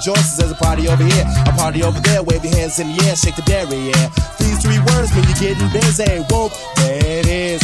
rejoices. There's a party over here, a party over there. Wave your hands in the air, shake the dairy, yeah. These three words mean you're getting busy. Whoop, there it is.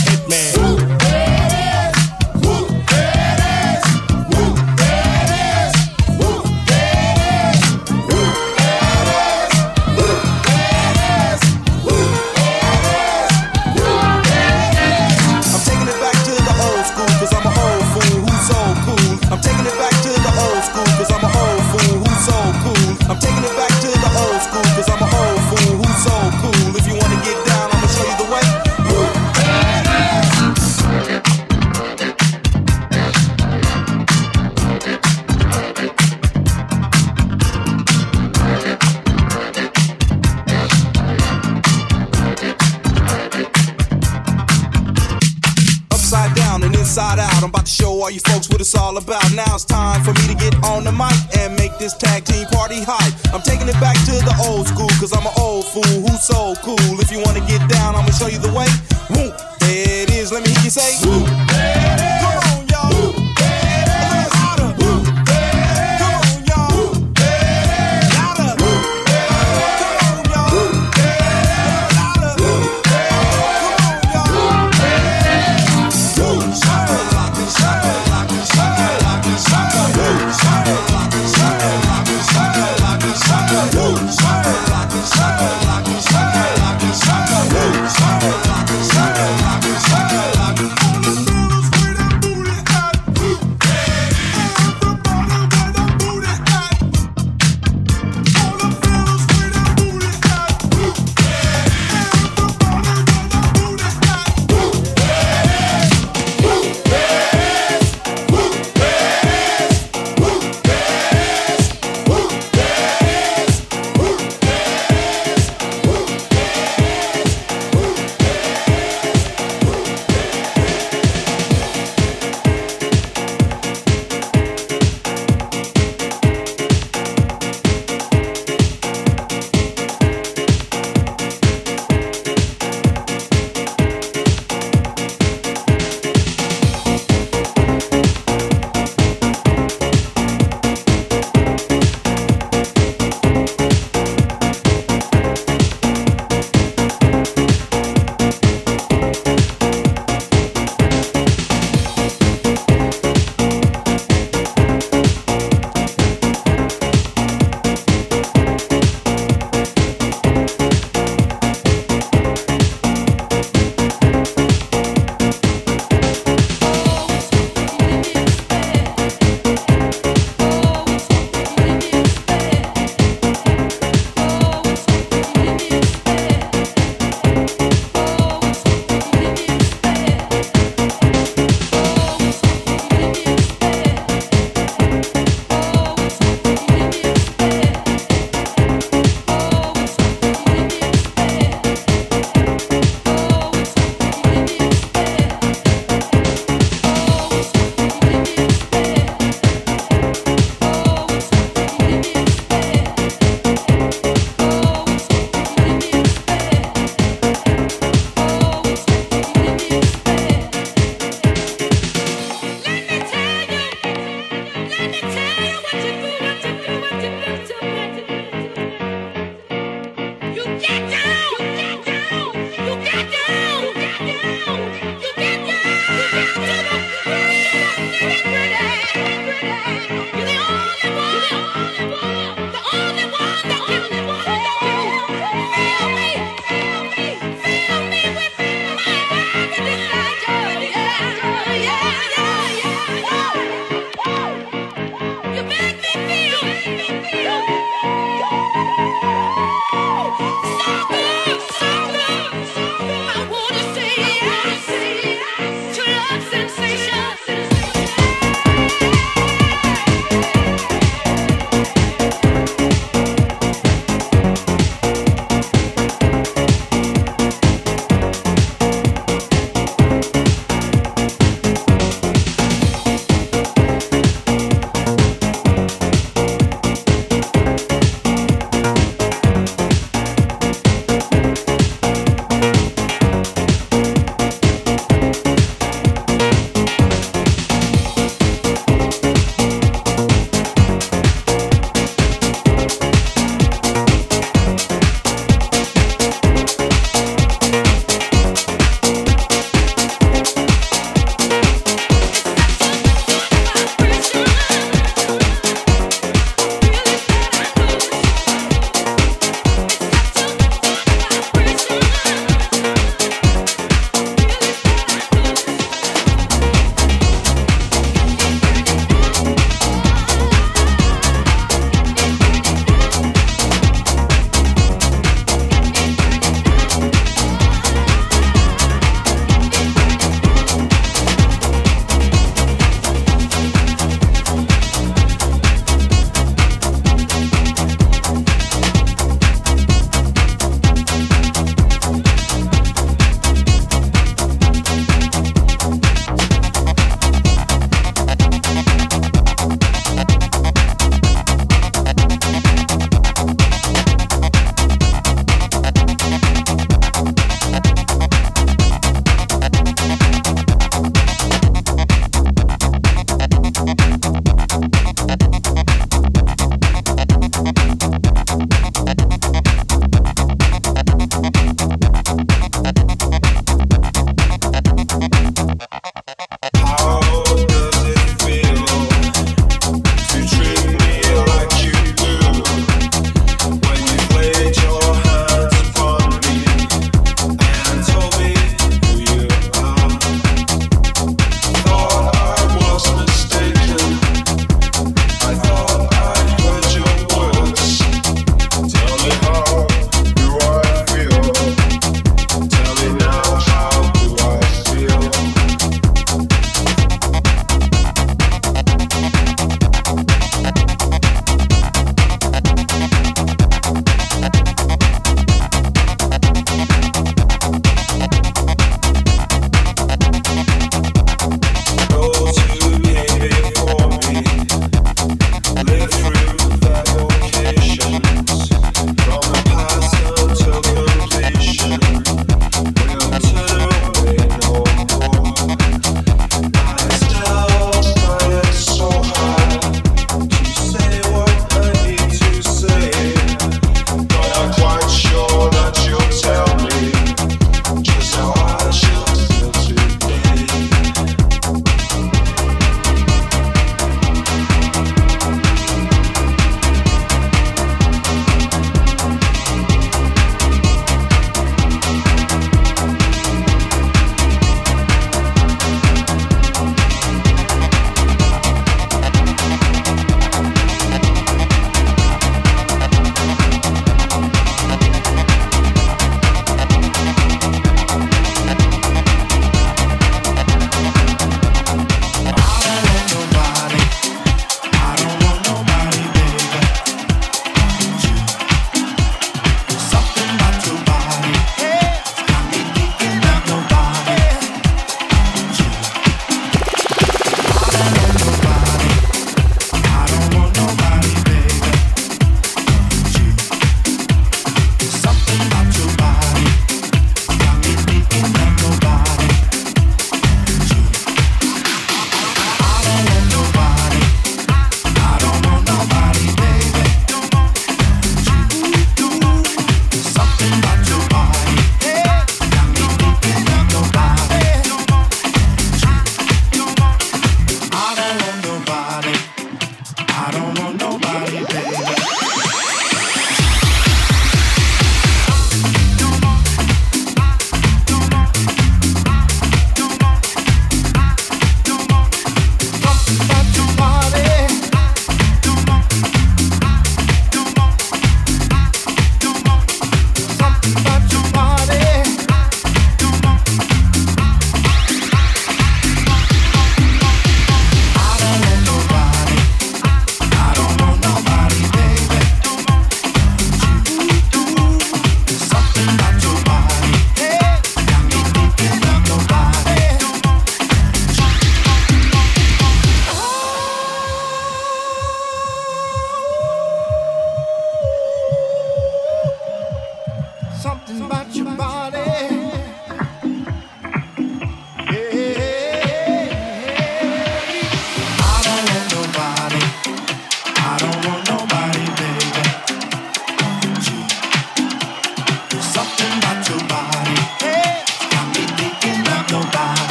all you folks what it's all about. Now it's time for me to get on the mic and make this tag team party hype. I'm taking it back to the old school, cause I'm an old fool who's so cool. If you wanna get down, I'ma show you the way.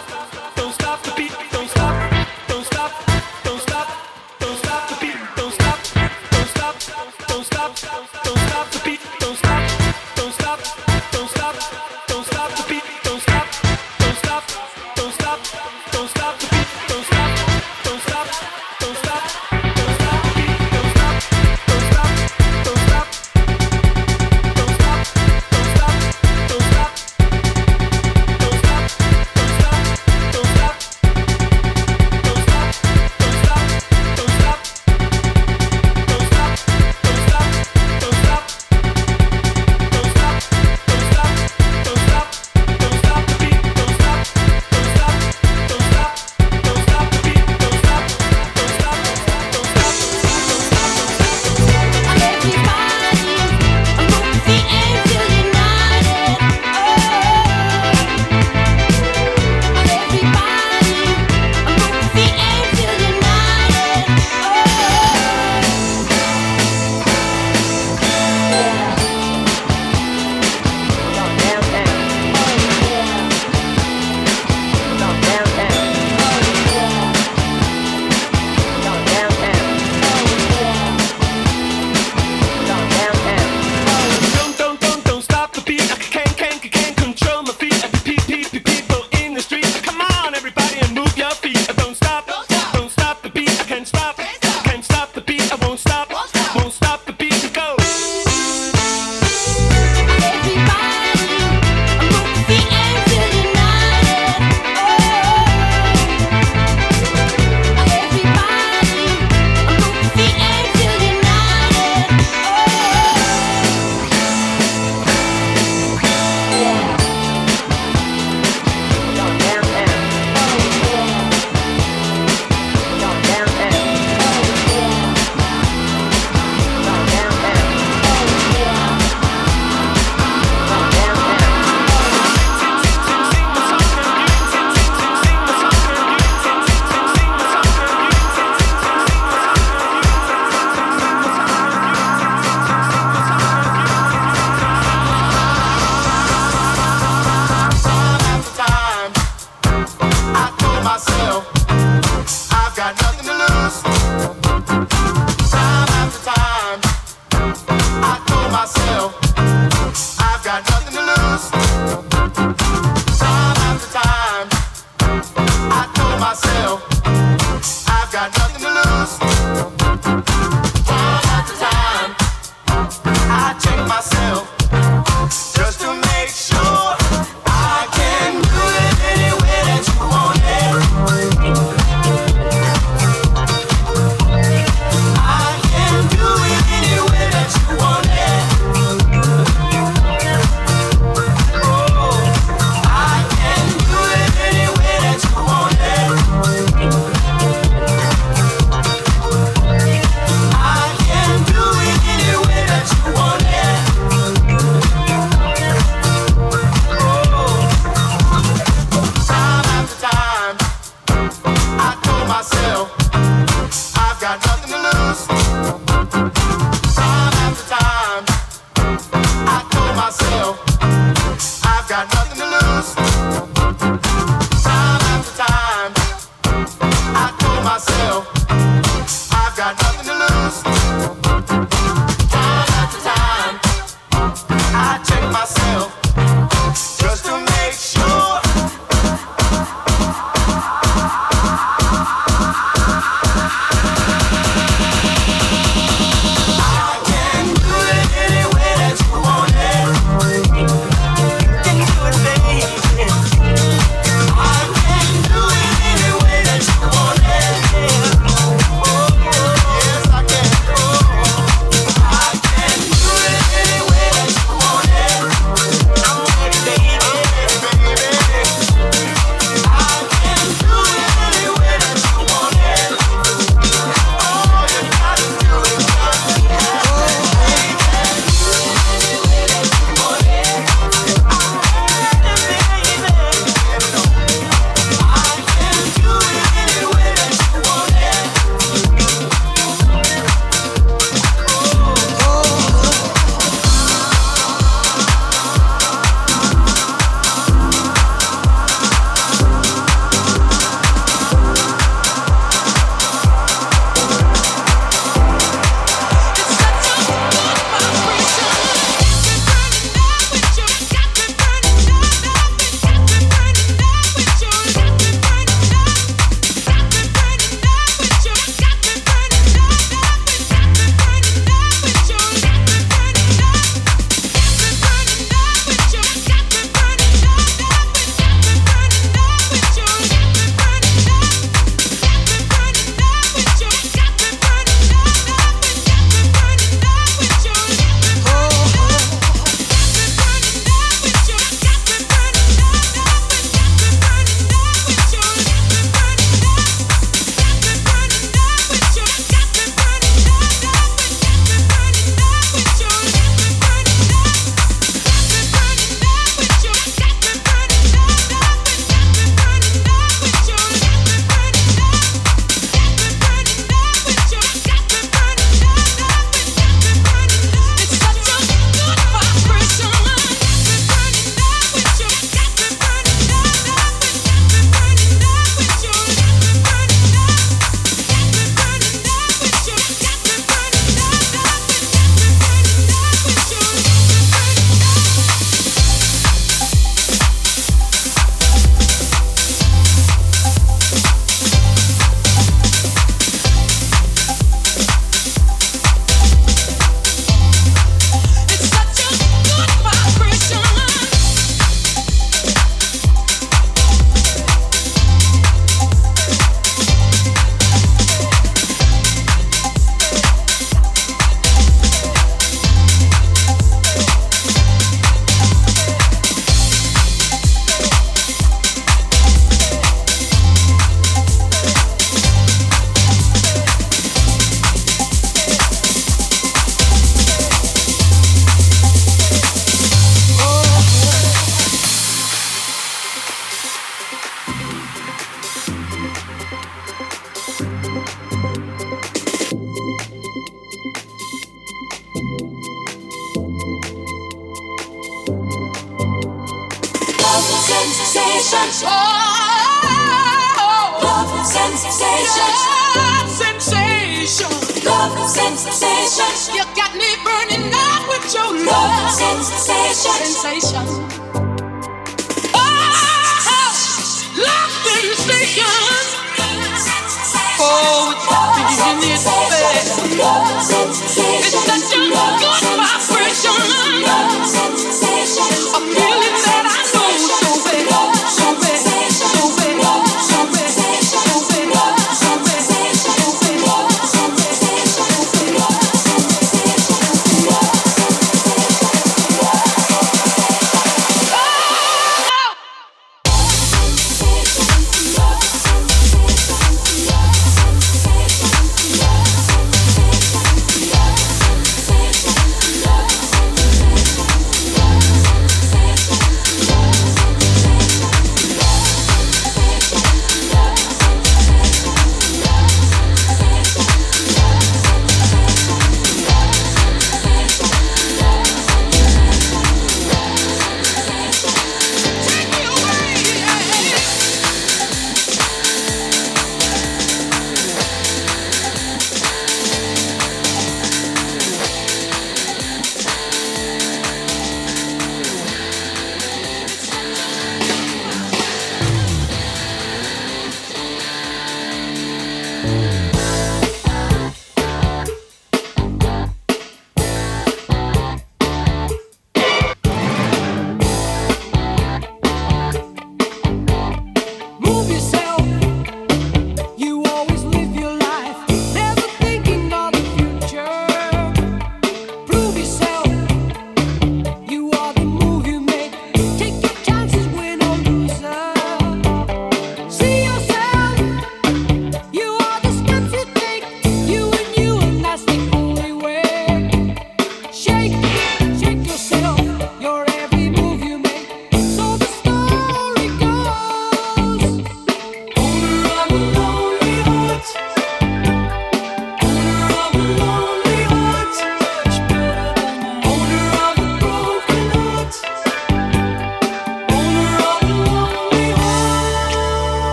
stop.